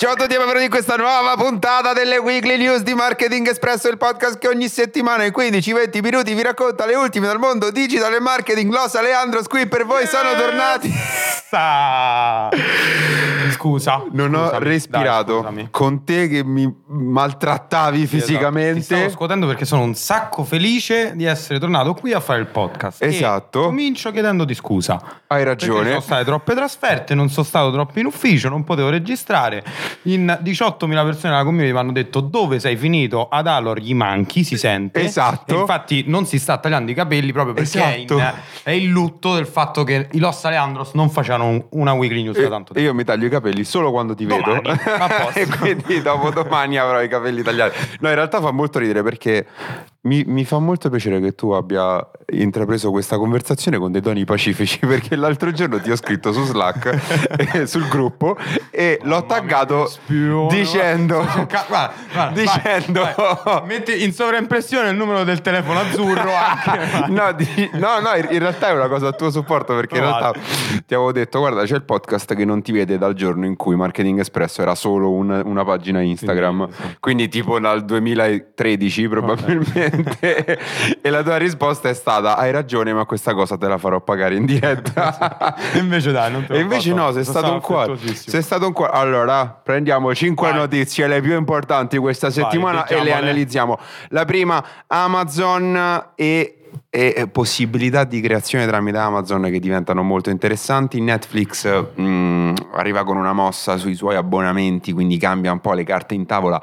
Ciao a tutti e benvenuti in questa nuova puntata delle Weekly News di Marketing Espresso, il podcast che ogni settimana in 15-20 minuti vi racconta le ultime dal mondo digital e marketing. Losa Leandro qui per voi sono tornati. Scusa. Non ho scusami. respirato Dai, con te che mi maltrattavi Esatto. Ti stavo fisicamente. scuotendo perché sono un sacco felice di essere tornato qui a fare il podcast. E Esatto. comincio chiedendoti scusa. Hai ragione. sono state troppe trasferte, non sono stato troppo in ufficio, non potevo registrare. In 18.000 persone della community mi hanno detto dove sei finito, ad Alor gli manchi, si sente. Esatto. E infatti non si sta tagliando i capelli proprio perché è, Esatto. in- è il lutto del fatto che i Los Aleandros non facevano un- una weekly news da tanto E tempo. io mi taglio i capelli solo quando ti Domani, vedo. e quindi dopo domani avrò i capelli tagliati. No, in realtà fa molto ridere perché mi, mi fa molto piacere che tu abbia intrapreso questa conversazione con dei toni pacifici. Perché l'altro giorno ti ho scritto su Slack, eh, sul gruppo, e l'ho taggato dicendo. cerca- guarda, guarda, dicendo. vai, vai. metti in sovraimpressione il numero del telefono azzurro anche. No, di- no, no, in realtà è una cosa a tuo supporto perché in realtà ti avevo detto guarda c'è il podcast che non ti vede dal giorno in cui Marketing Espresso era solo un- una pagina Instagram, Quindi, quindi tipo dal 2013 probabilmente e la tua risposta è stata hai ragione ma questa cosa te la farò pagare in diretta. E invece dai non te E invece fatto. no, sei stato un cuore. Sei stato un cuore. Allora, prendiamo cinque Vai. notizie, le più importanti questa settimana e le analizziamo. La prima, Amazon e, e possibilità di creazione tramite Amazon che diventano molto interessanti. Netflix mh, arriva con una mossa sui suoi abbonamenti, quindi cambia un po' le carte in tavola.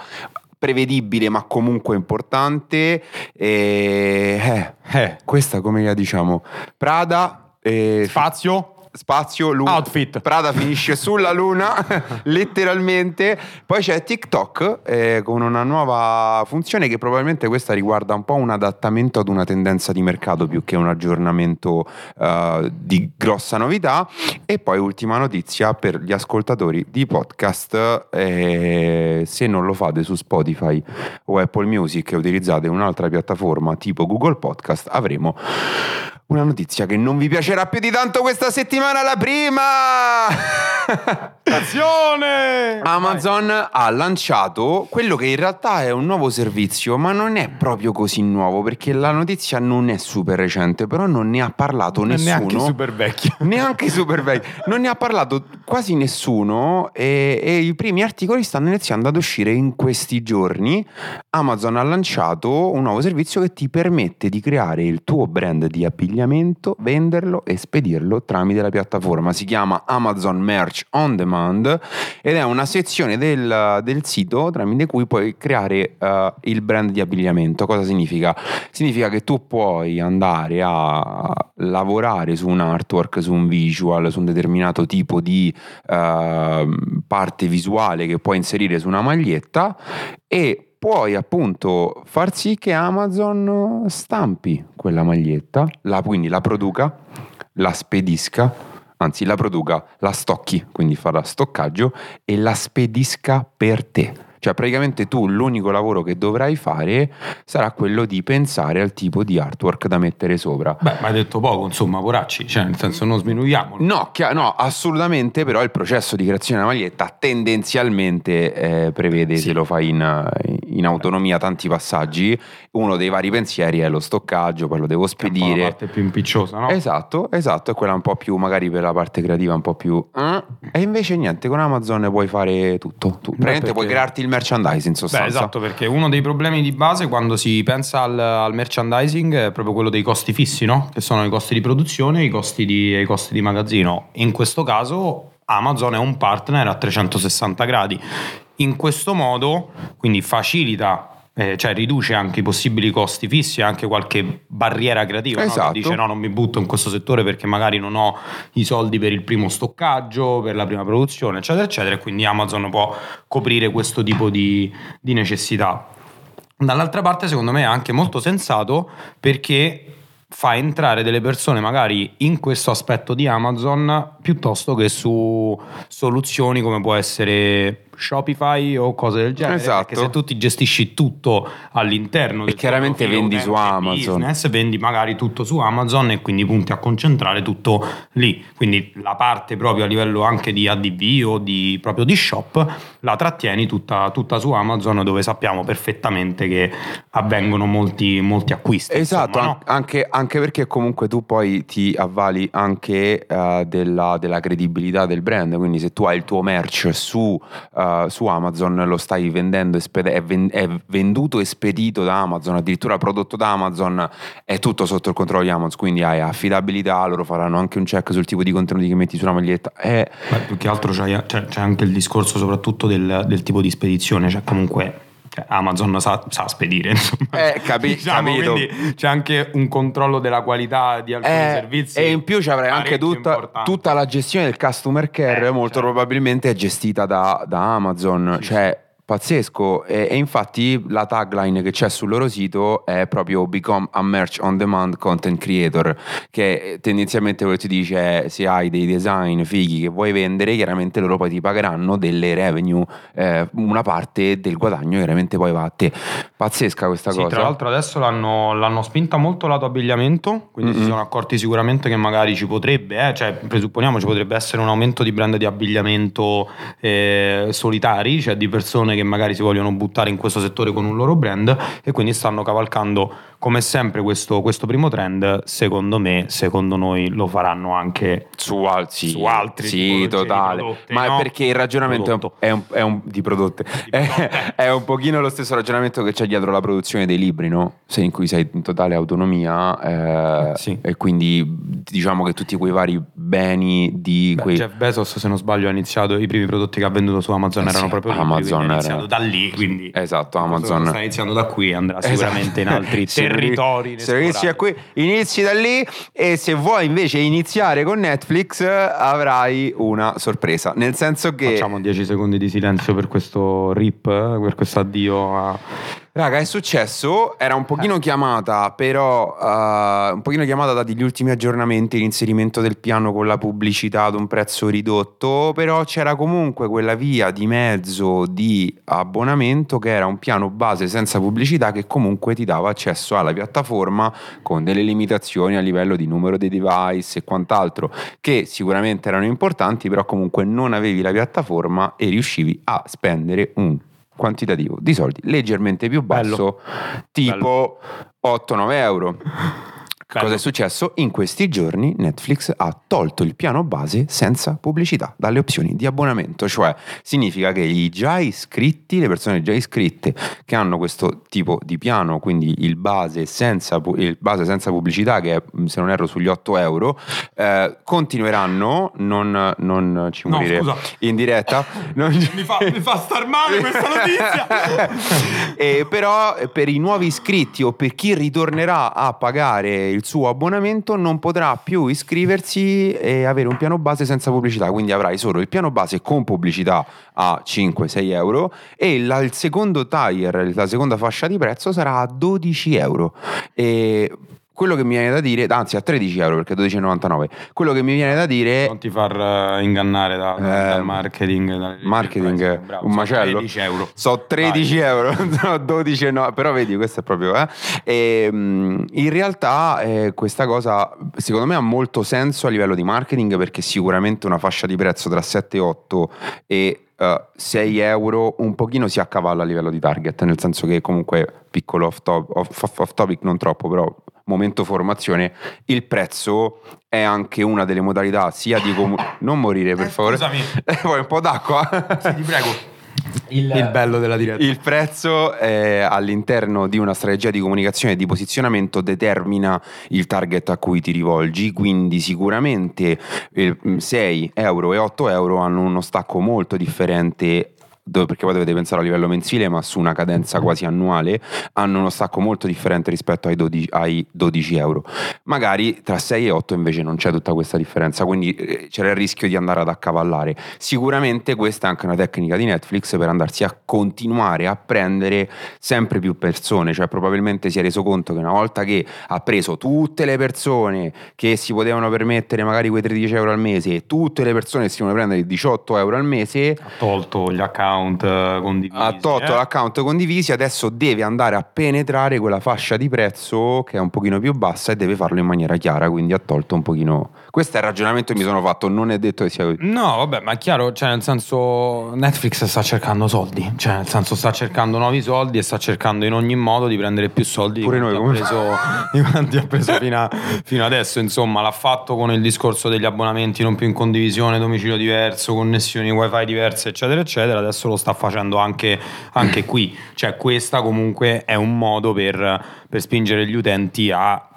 Prevedibile ma comunque importante. E, eh, Eh, questa come la diciamo? Prada. eh, spazio spazio lu- Outfit. Prada finisce sulla luna letteralmente poi c'è TikTok eh, con una nuova funzione che probabilmente questa riguarda un po' un adattamento ad una tendenza di mercato più che un aggiornamento eh, di grossa novità e poi ultima notizia per gli ascoltatori di podcast eh, se non lo fate su Spotify o Apple Music e utilizzate un'altra piattaforma tipo Google Podcast avremo una notizia che non vi piacerà più di tanto questa settimana, la prima! Azione Amazon ha lanciato quello che in realtà è un nuovo servizio, ma non è proprio così nuovo perché la notizia non è super recente, però non ne ha parlato Non nessuno. neanche super vecchio Neanche super vecchio, non ne ha parlato quasi nessuno e, e i primi articoli stanno iniziando ad uscire in questi giorni. Amazon ha lanciato un nuovo servizio che ti permette di creare il tuo brand di abbigliamento, venderlo e spedirlo tramite la piattaforma. Si chiama Amazon Merch On Demand ed è una sezione del, del sito tramite cui puoi creare eh, il brand di abbigliamento. Cosa significa? Significa che tu puoi andare a lavorare su un artwork, su un visual, su un determinato tipo di ehm, parte visuale che puoi inserire su una maglietta e puoi appunto far sì che Amazon stampi quella maglietta, la, quindi la produca, la spedisca, anzi la produca, la stocchi, quindi farà stoccaggio e la spedisca per te. Cioè praticamente tu l'unico lavoro che dovrai fare sarà quello di pensare al tipo di artwork da mettere sopra. beh ma hai detto poco insomma poracci cioè nel senso non sminuiamolo No, chia- no, assolutamente, però il processo di creazione della maglietta tendenzialmente eh, prevede, Sì. se lo fai in, in autonomia, tanti passaggi. Uno dei vari pensieri è lo stoccaggio, poi lo devo Che è la spedire. parte più impicciosa no? Esatto, esatto, è quella un po' più, magari per la parte creativa, un po' più... eh. E invece niente, con Amazon puoi fare tutto. Tu, praticamente perché- puoi crearti il merchandise in sostanza. Beh, esatto, perché uno dei problemi di base quando si pensa al, al merchandising è proprio quello dei costi fissi, no? Che sono i costi di produzione e i costi di, e i costi di magazzino. In questo caso Amazon è un partner a 360 gradi. In questo modo, quindi facilita eh, cioè riduce anche i possibili costi fissi e anche qualche barriera creativa. no? Esatto. Che dice no, non mi butto in questo settore perché magari non ho i soldi per il primo stoccaggio, per la prima produzione, eccetera, eccetera. E quindi Amazon può coprire questo tipo di, di necessità. Dall'altra parte, secondo me, è anche molto sensato perché fa entrare delle persone magari in questo aspetto di Amazon piuttosto che su soluzioni come può essere Shopify o cose del genere. Esatto. Perché se tu ti gestisci tutto all'interno tuo chiaramente vendi su Amazon. business, vendi magari tutto su Amazon e quindi punti a concentrare tutto lì. Quindi la parte proprio a livello anche di ADV o di, proprio di shop la trattieni tutta, tutta su Amazon dove sappiamo perfettamente che avvengono molti, molti acquisti. Esatto, insomma, no? an- anche, anche perché comunque tu poi ti avvali anche eh, della, della credibilità del brand, quindi se tu hai il tuo merch su, su Amazon lo stai vendendo, e sped- è, è venduto e spedito da Amazon, addirittura prodotto da Amazon, è tutto sotto il controllo di Amazon, quindi hai affidabilità, loro faranno anche un check sul tipo di contenuti che metti sulla maglietta. È, Beh, più che altro c'è, c'è anche il discorso soprattutto del, del tipo di spedizione, cioè comunque cioè, Amazon sa, sa spedire, insomma. Eh, capi- Diciamo, capito. quindi c'è anche un controllo della qualità di alcuni Eh, servizi. e in più ci avrai anche tutta, tutta la gestione del customer care, Eh, molto certo. probabilmente è gestita da, da Amazon, Sì, cioè pazzesco. E, e infatti la tagline che c'è sul loro sito è proprio Become a Merch on Demand Content Creator, che tendenzialmente quello che ti dice è se hai dei design fighi che vuoi vendere, chiaramente loro poi ti pagheranno delle revenue, eh, una parte del guadagno chiaramente poi va a te. Pazzesca questa Sì, cosa. tra l'altro adesso l'hanno, l'hanno spinta molto lato abbigliamento, quindi si Mm-mm. sono accorti sicuramente che magari ci potrebbe, eh, cioè presupponiamo ci potrebbe essere un aumento di brand di abbigliamento eh, solitari, cioè di persone che magari si vogliono buttare in questo settore con un loro brand e quindi stanno cavalcando come sempre questo, questo primo trend, secondo me, secondo noi lo faranno anche Su, al- sì, Su altri sì, di totale. prodotte, Ma è no? perché il ragionamento è un, è un- è un- di prodotte. È, prodotte. è un pochino lo stesso ragionamento che c'è dietro la produzione dei libri, no? Se in cui sei in totale autonomia eh, sì. e quindi diciamo che tutti quei vari beni di Beh, quei Jeff Bezos, se non sbaglio, ha iniziato i primi prodotti che ha venduto su Amazon Eh erano sì, proprio Amazon era- iniziato da lì, quindi Esatto, Amazon. sta iniziando da qui, andrà Esatto. sicuramente in altri territori. Se inizi da qui, inizi da lì e se vuoi invece iniziare con Netflix avrai una sorpresa. Nel senso che Facciamo 10 secondi di silenzio per questo rip, per questo addio a... Raga, è successo, era un pochino chiamata, però eh, un pochino chiamata dati gli ultimi aggiornamenti, l'inserimento del piano con la pubblicità ad un prezzo ridotto, però c'era comunque quella via di mezzo di abbonamento che era un piano base senza pubblicità che comunque ti dava accesso alla piattaforma con delle limitazioni a livello di numero dei device e quant'altro, che sicuramente erano importanti, però comunque non avevi la piattaforma e riuscivi a spendere un quantitativo. Di soldi leggermente più basso, tipo 8-9 euro. Cosa è successo? In questi giorni Netflix ha tolto il piano base senza pubblicità dalle opzioni di abbonamento, cioè significa che i già iscritti, le persone già iscritte che hanno questo tipo di piano, quindi il base senza, il base senza pubblicità, che è se non erro sugli 8 euro, eh, continueranno, non, non ci No, morire scusa. in diretta. non- Mi fa, mi fa star male questa notizia! Eh, però per i nuovi iscritti o per chi ritornerà a pagare il suo abbonamento non potrà più iscriversi e avere un piano base senza pubblicità, quindi avrai solo il piano base con pubblicità a 5-6 euro e la- il secondo tier, la seconda fascia di prezzo sarà a 12 euro. E quello che mi viene da dire, anzi a 13 euro perché 12,99, quello che mi viene da dire Non ti far eh, ingannare da, dal Eh, marketing. dalle- marketing Bravo, un sono macello 13 euro. so 13 euro no 12 no però vedi questo è proprio eh. E, mm, in realtà eh, questa cosa secondo me ha molto senso a livello di marketing perché sicuramente una fascia di prezzo tra 7 e 8 e eh, 6 euro un pochino si accavalla a livello di target nel senso che comunque piccolo off, top- off- off- off topic non troppo però momento formazione il prezzo è anche una delle modalità sia di comu- non morire per Eh, favore scusami. vuoi un po' d'acqua? Sì, ti prego. Il, bello della diretta. Il prezzo eh, all'interno di una strategia di comunicazione e di posizionamento determina il target a cui ti rivolgi, quindi sicuramente eh, 6 euro e 8 euro hanno uno stacco molto differente dove, perché poi dovete pensare a livello mensile, ma su una cadenza quasi annuale, hanno uno stacco molto differente rispetto ai 12, ai 12 euro. Magari tra 6 e 8 invece non c'è tutta questa differenza, quindi eh, c'era il rischio di andare ad accavallare. Sicuramente questa è anche una tecnica di Netflix per andarsi a continuare a prendere sempre più persone, cioè probabilmente si è reso conto che una volta che ha preso tutte le persone che si potevano permettere magari quei 13 euro al mese tutte le persone che si potevano prendere 18 euro al mese, Ha tolto gli account eh, condivisi. ha tolto eh. l'account condivisi, adesso deve andare a penetrare quella fascia di prezzo che è un pochino più bassa e deve farlo in maniera chiara, quindi ha tolto un pochino... Questo è il ragionamento che mi sono fatto, non è detto che sia così. No, vabbè, ma è chiaro, cioè nel senso Netflix sta cercando soldi, cioè nel senso sta cercando nuovi soldi e sta cercando in ogni modo di prendere più soldi Pure di noi, quanti come- ha preso, di quanti ha preso fino, a- fino adesso, insomma, l'ha fatto con il discorso degli abbonamenti non più in condivisione, domicilio diverso, connessioni wifi diverse, eccetera, eccetera, adesso lo sta facendo anche, anche qui, cioè questa comunque è un modo per, per spingere gli utenti a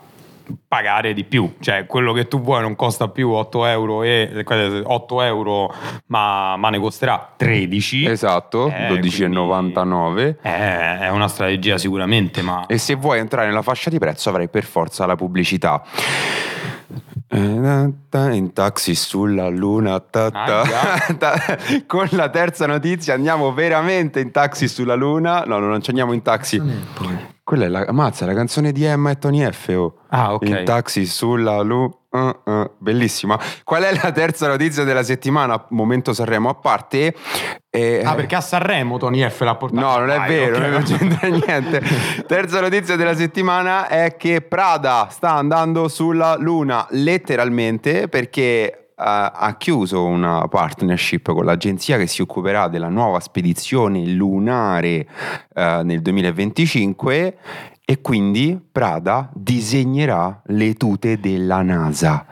pagare di più, cioè quello che tu vuoi non costa più 8 euro, e, 8 euro ma, ma ne costerà 13 Esatto, Eh, 12,99. è, è una strategia sicuramente ma E se vuoi entrare nella fascia di prezzo avrai per forza la pubblicità. Eh, In taxi sulla luna, ta, ta. Ah, Ta- con la terza notizia andiamo veramente in taxi sulla luna. No, non ci andiamo in taxi. Quella è la, mazza, la canzone di Emma e Tony F. oh. Ah, ok. In taxi sulla luna. Bellissima. Qual è la terza notizia della settimana? Momento Sanremo a parte. Eh, Ah, perché a Sanremo Tony F l'ha portato No, non è Vai, vero, ok. non c'entra niente. Terza notizia della settimana è che Prada sta andando sulla Luna, letteralmente, perché eh, ha chiuso una partnership con l'agenzia che si occuperà della nuova spedizione lunare eh, nel 2025 e quindi Prada disegnerà le tute della NASA.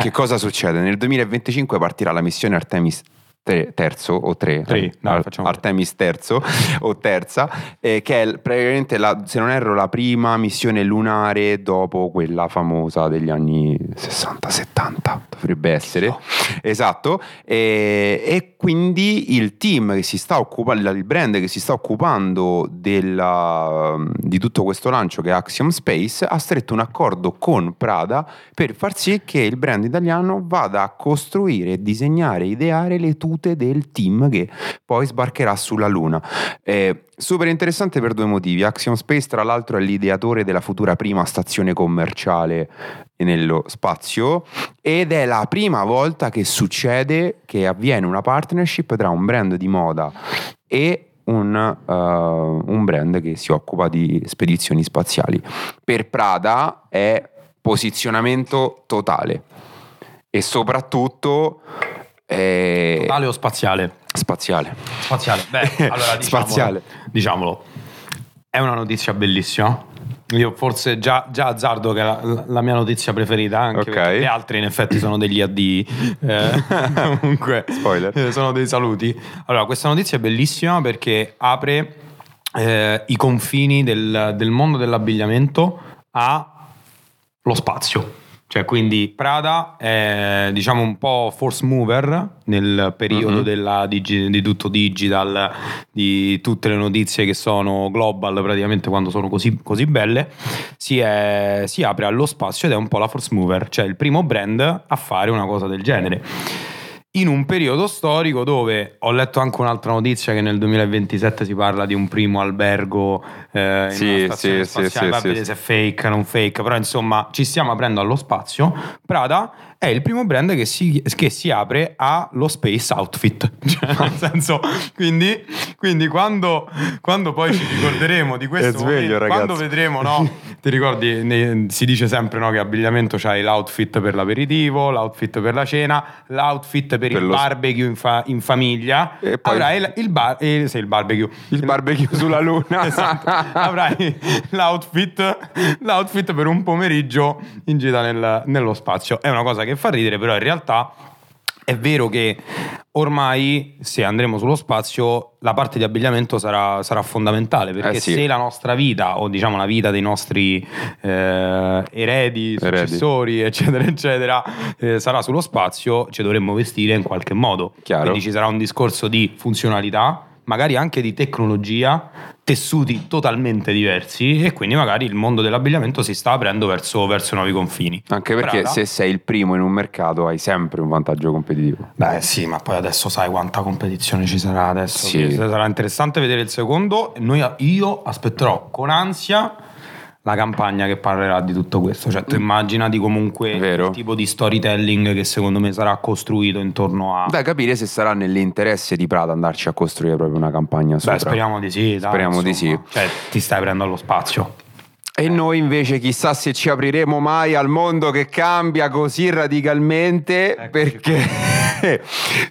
Che cosa succede? Nel 2025 partirà la missione Artemis tre- terzo o tre, Tre, dai, Ar- Artemis terzo o terza, eh, che è praticamente la, se non erro la prima missione lunare dopo quella famosa degli anni 60-70, dovrebbe essere. Esatto, e, e quindi il team che si sta occupando, il brand che si sta occupando della- di tutto questo lancio che è Axiom Space ha stretto un accordo con Prada per far sì che il brand italiano vada a costruire, disegnare, ideare le tute del team che poi sbarcherà sulla Luna. Eh, super interessante per due motivi. Axiom Space, tra l'altro, è l'ideatore della futura prima stazione commerciale nello spazio ed è la prima volta che succede che avviene una partnership tra un brand di moda e un, uh, un brand che si occupa di spedizioni spaziali. Per Prada è posizionamento totale e soprattutto è Totale o spaziale? spaziale. Spaziale. Beh, allora diciamolo, Spaziale. diciamolo. È una notizia bellissima. Io forse già, già azzardo che è la, la mia notizia preferita, anche Ok. perché le altre in effetti sono degli addii. Eh, comunque, Spoiler. eh, sono dei saluti. Allora, questa notizia è bellissima perché apre eh, i confini del, del mondo dell'abbigliamento allo spazio. Cioè, quindi Prada è diciamo un po' force mover nel periodo Mhm. della digi- di tutto digital, di tutte le notizie che sono global, praticamente quando sono così, così belle, si, è- si apre allo spazio ed è un po' la force mover, cioè il primo brand a fare una cosa del genere in un periodo storico dove ho letto anche un'altra notizia che nel 2027 si parla di un primo albergo eh, in Sì, una stazione sì, spaziale, sì, sì, sì. se è fake, non fake, però insomma ci stiamo aprendo allo spazio. Prada è il primo brand che si, che si apre allo space outfit, cioè, nel senso, quindi, quindi quando, quando poi ci ricorderemo di questo sveglio, momento, ragazzi. quando vedremo, no? Ti ricordi, ne- si dice sempre no, che abbigliamento c'hai l'outfit per l'aperitivo, l'outfit per la cena, l'outfit per, Per il barbecue in, fa- in famiglia. E poi- Avrai il, il bar- eh, sì, il barbecue. Il barbecue sulla luna. Esatto. Avrai l'outfit, l'outfit per un pomeriggio in gita nel- nello spazio. È una cosa che fa ridere, però in realtà è vero che ormai se andremo sullo spazio la parte di abbigliamento sarà, sarà fondamentale perché Eh sì. se la nostra vita o diciamo la vita dei nostri eh, eredi, Eredi. successori eccetera eccetera eh, sarà sullo spazio ci dovremmo vestire in qualche modo Chiaro. quindi ci sarà un discorso di funzionalità magari anche di tecnologia tessuti totalmente diversi e quindi magari il mondo dell'abbigliamento si sta aprendo verso, verso nuovi confini Anche perché Brava. se sei il primo in un mercato hai sempre un vantaggio competitivo. Beh sì, ma poi adesso sai quanta competizione ci sarà adesso. Sì. Sarà interessante vedere il secondo. Noi, io aspetterò con ansia la campagna che parlerà di tutto questo. Cioè tu immaginati comunque Mm. Vero. il tipo di storytelling che secondo me sarà costruito intorno a... Da capire se sarà nell'interesse di Prada andarci a costruire proprio una campagna sopra. Beh, speriamo di sì. dai, Speriamo di insomma. sì. Cioè ti stai aprendo allo spazio. E noi invece chissà se ci apriremo mai al mondo che cambia così radicalmente Eccoci perché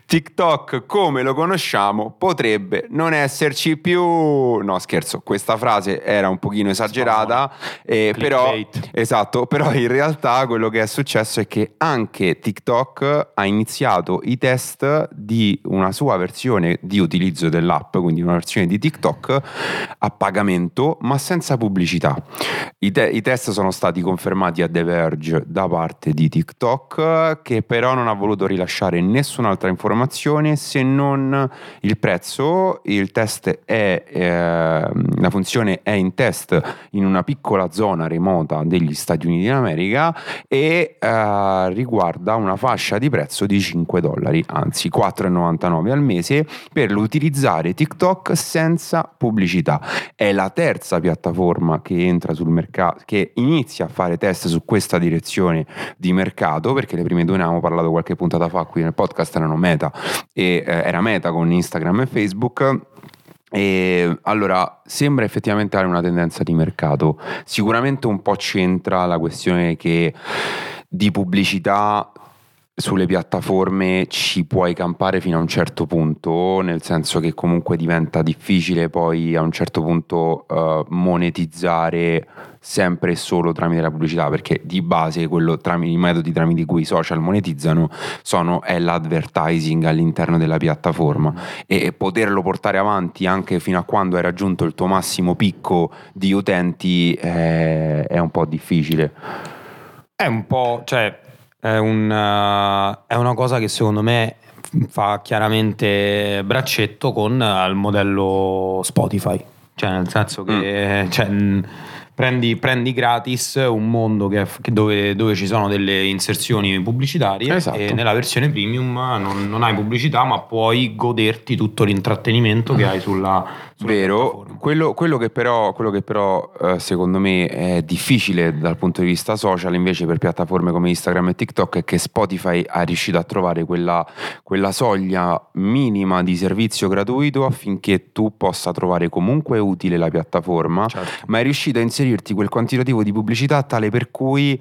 TikTok come lo conosciamo potrebbe non esserci più. No scherzo, questa frase era un pochino esagerata, eh, però, esatto, però in realtà quello che è successo è che anche TikTok ha iniziato i test di una sua versione di utilizzo dell'app, quindi una versione di TikTok a pagamento ma senza pubblicità. I, te- i test sono stati confermati a The Verge da parte di TikTok che però non ha voluto rilasciare nessun'altra informazione se non il prezzo. Il test è, eh, la funzione è in test in una piccola zona remota degli Stati Uniti d'America e eh, riguarda una fascia di prezzo di 5 dollari, anzi 4,99 al mese per utilizzare TikTok senza pubblicità. È la terza piattaforma che entra sul mercato, che inizia a fare test su questa direzione di mercato, perché le prime due ne avevamo parlato qualche puntata fa qui nel podcast, erano Meta e eh, era Meta con Instagram e Facebook. E allora sembra effettivamente avere una tendenza di mercato. Sicuramente un po' c'entra la questione che di pubblicità sulle piattaforme ci puoi campare fino a un certo punto, nel senso che comunque diventa difficile poi a un certo punto eh, monetizzare sempre e solo tramite la pubblicità, perché di base quello tramite, i metodi tramite cui i social monetizzano sono è l'advertising all'interno della piattaforma e, poterlo portare avanti anche fino a quando hai raggiunto il tuo massimo picco di utenti eh, è un po' difficile. È un po', cioè, è, un, eh, è una cosa che secondo me fa chiaramente braccetto con eh, il modello Spotify. Cioè, nel senso che Mm. cioè, prendi, prendi gratis un mondo che- che dove, dove ci sono delle inserzioni pubblicitarie Esatto. e nella versione premium non, non hai pubblicità, ma puoi goderti tutto l'intrattenimento che hai sulla, sulla Vero, quello, quello che però, quello che però eh, secondo me è difficile dal punto di vista social invece per piattaforme come Instagram e TikTok è che Spotify ha riuscito a trovare quella, quella soglia minima di servizio gratuito affinché tu possa trovare comunque utile la piattaforma Certo. ma è riuscito a inserirti quel quantitativo di pubblicità tale per cui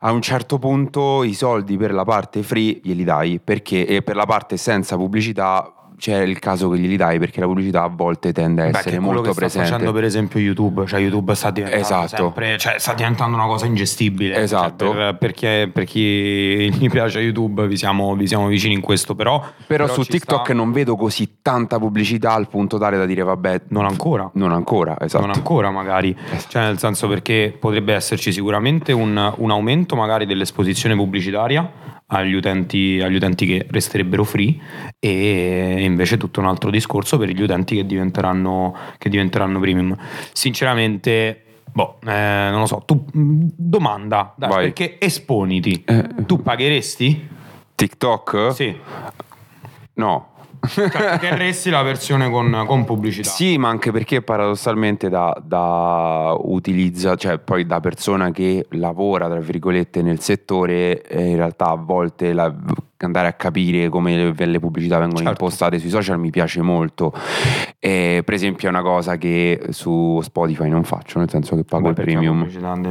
a un certo punto i soldi per la parte free glieli dai perché e per la parte senza pubblicità c'è il caso che glieli dai perché la pubblicità a volte tende a Beh, essere è quello molto che sta presente. facendo per esempio YouTube, cioè YouTube sta diventando Esatto. sempre, cioè sta diventando una cosa ingestibile. Cioè, Esatto. per, perché, per chi gli piace YouTube vi siamo, vi siamo vicini in questo, però, Però, su ci TikTok sta- non vedo così tanta pubblicità al punto tale da dire vabbè, non ancora. non ancora, esatto. Non ancora magari, cioè nel senso perché potrebbe esserci sicuramente un, un aumento magari dell'esposizione pubblicitaria agli utenti, agli utenti che resterebbero free e invece tutto un altro discorso per gli utenti che diventeranno, che diventeranno premium. Sinceramente, boh, eh, non lo so, tu mh, domanda, dai, Vai. perché esponiti, Eh. tu pagheresti? TikTok? Sì, No. Cioè terresti la versione con, con pubblicità. Sì, ma anche perché paradossalmente da, da utilizza, cioè poi da persona che lavora, tra virgolette, nel settore, eh, in realtà a volte la- andare a capire come le, le pubblicità vengono Certo. impostate sui social mi piace molto. E, per esempio è una cosa che su Spotify non faccio, nel senso che pago il la premium.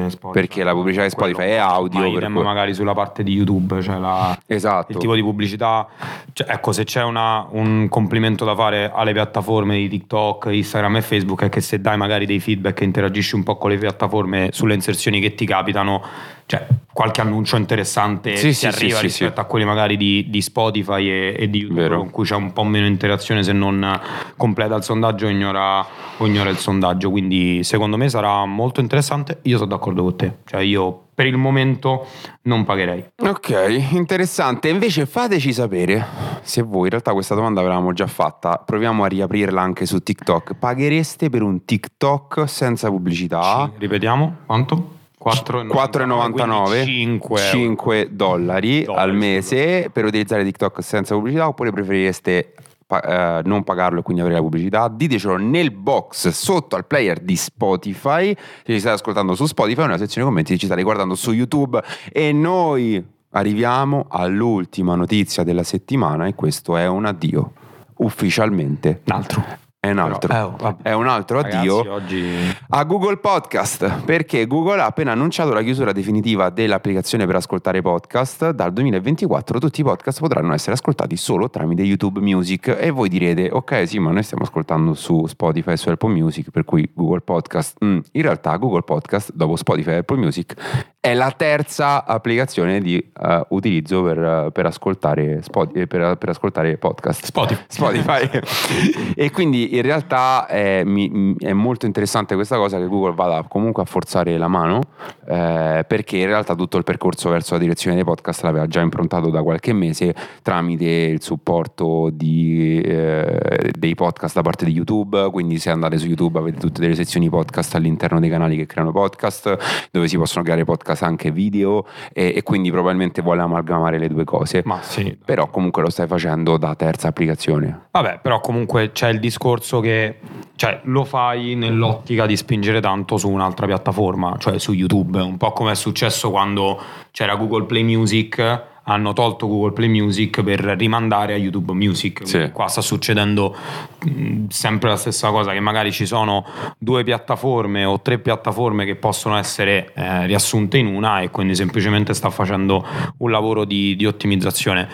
Spotify- Perché la pubblicità di Spotify è audio, ma per cui- magari sulla parte di YouTube, cioè la, Esatto. il tipo di pubblicità. cioè, ecco, se c'è una- un complimento da fare alle piattaforme di TikTok, Instagram e Facebook è che se dai magari dei feedback e interagisci un po' con le piattaforme sulle inserzioni che ti capitano, cioè, qualche annuncio interessante Sì, si sì, arriva sì, rispetto a quelli magari di, di Spotify e, e di YouTube Vero. con cui c'è un po' meno interazione se non completa il sondaggio o ignora, o ignora il sondaggio quindi secondo me sarà molto interessante io sono d'accordo con te cioè io per il momento non pagherei Ok, interessante. Invece fateci sapere se voi, in realtà questa domanda l'avevamo già fatta, proviamo a riaprirla anche su TikTok. Paghereste per un TikTok senza pubblicità? Ci- ripetiamo quanto? 4,99 5 5 dollari Dollari, al mese per utilizzare TikTok senza pubblicità oppure preferireste pa- eh, non pagarlo e quindi avere la pubblicità? Ditecelo nel box sotto al player di Spotify. Se ci state ascoltando su Spotify nella sezione commenti se ci state guardando su YouTube. E noi arriviamo all'ultima notizia della settimana e questo è un addio ufficialmente. Un altro è un altro. Però, eh, è un altro Ragazzi, addio oggi a Google Podcast perché Google ha appena annunciato la chiusura definitiva dell'applicazione per ascoltare podcast. Dal 2024 tutti i podcast potranno essere ascoltati solo tramite YouTube Music. E voi direte ok sì ma noi stiamo ascoltando su Spotify e su Apple Music per cui Google Podcast mm, in realtà Google Podcast dopo Spotify e Apple Music è la terza applicazione di eh, utilizzo per, eh, per ascoltare, Spot- eh, per- per ascoltare podcast. Spotify Spotify. e quindi in realtà è, mi- è molto interessante questa cosa che Google vada comunque a forzare la mano eh, perché in realtà tutto il percorso verso la direzione dei podcast l'aveva già improntato da qualche mese tramite il supporto di, eh, dei podcast da parte di YouTube quindi se andate su YouTube avete tutte delle sezioni podcast all'interno dei canali che creano podcast dove si possono creare podcast anche video e, e quindi probabilmente vuole amalgamare le due cose. Ma sì. Però comunque lo stai facendo da terza applicazione. Vabbè, però comunque c'è il discorso che cioè, lo fai nell'ottica di spingere tanto su un'altra piattaforma, cioè su YouTube, un po' come è successo quando c'era Google Play Music, hanno tolto Google Play Music per rimandare a YouTube Music. Sì. Qua sta succedendo mh, sempre la stessa cosa, che magari ci sono due piattaforme o tre piattaforme che possono essere eh, riassunte in una e quindi semplicemente sta facendo un lavoro di, di ottimizzazione.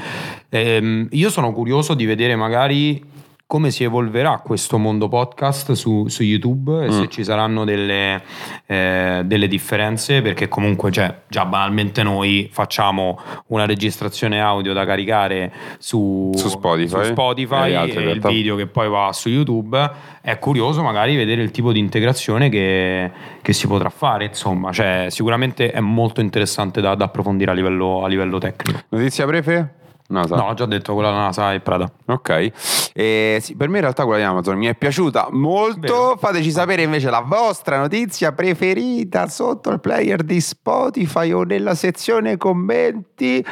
Ehm, io sono curioso di vedere magari come si evolverà questo mondo podcast su, su YouTube e Mm. se ci saranno delle, eh, delle differenze perché comunque cioè, già banalmente noi facciamo una registrazione audio da caricare su, Su Spotify su Spotify e e il video che poi va su YouTube è curioso magari vedere il tipo di integrazione che, che si potrà fare insomma cioè, sicuramente è molto interessante da, da approfondire a livello, a livello tecnico notizia prefe? NASA. no ho già detto quella della NASA e Prada Ok, Eh, sì, per me in realtà quella di Amazon mi è piaciuta molto. Vero. Fateci sapere invece la vostra notizia preferita sotto il player di Spotify o nella sezione commenti.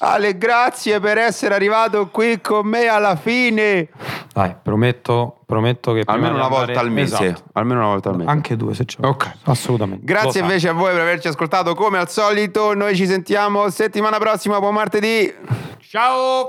Ale, grazie per essere arrivato qui con me alla fine. Dai, prometto, prometto che Almeno una andare- volta al mese. Esatto. Almeno una volta al mese. Anche due se c'è. Ok. Assolutamente. Lo Grazie sai. invece a voi per averci ascoltato come al solito. Noi ci sentiamo settimana prossima, buon martedì. Ciao!